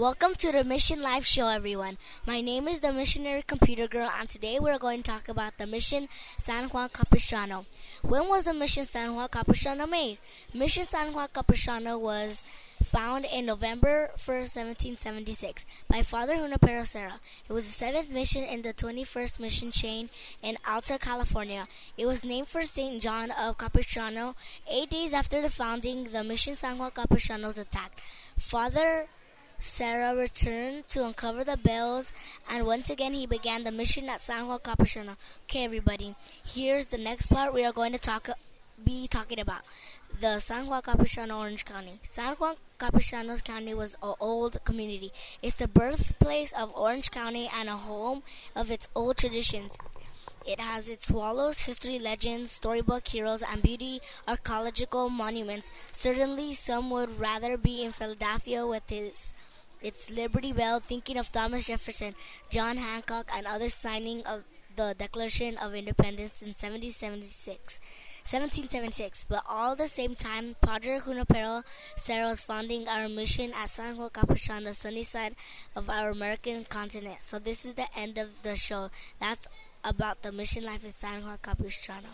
Welcome to the Mission Life Show, everyone. My name is the Missionary Computer Girl, and today we're going to talk about the Mission San Juan Capistrano. When was the Mission San Juan Capistrano made? Mission San Juan Capistrano was found in November 1st, 1776, by Father Junipero Serra. It was the seventh mission in the 21st mission chain in Alta California. It was named for St. John of Capistrano. Eight days after the founding, the Mission San Juan Capistrano was attacked. Father Serra returned to uncover the bells, and once again he began the mission at San Juan Capistrano. Okay, everybody, here's the next part we are going to talk be talking about the San Juan Capistrano, Orange County. San Juan Capistrano County was an old community. It's the birthplace of Orange County and a home of its old traditions. It has its swallows, history, legends, storybook heroes, and beauty archaeological monuments. Certainly, some would rather be in Philadelphia with its its Liberty Bell, thinking of Thomas Jefferson, John Hancock, and others signing of the Declaration of Independence in 1776. 1776, but all the same time, Padre Junipero Serra was founding our mission at San Juan Capistrano, the sunny side of our American continent. So this is the end of the show. That's about the mission life in San Juan Capistrano.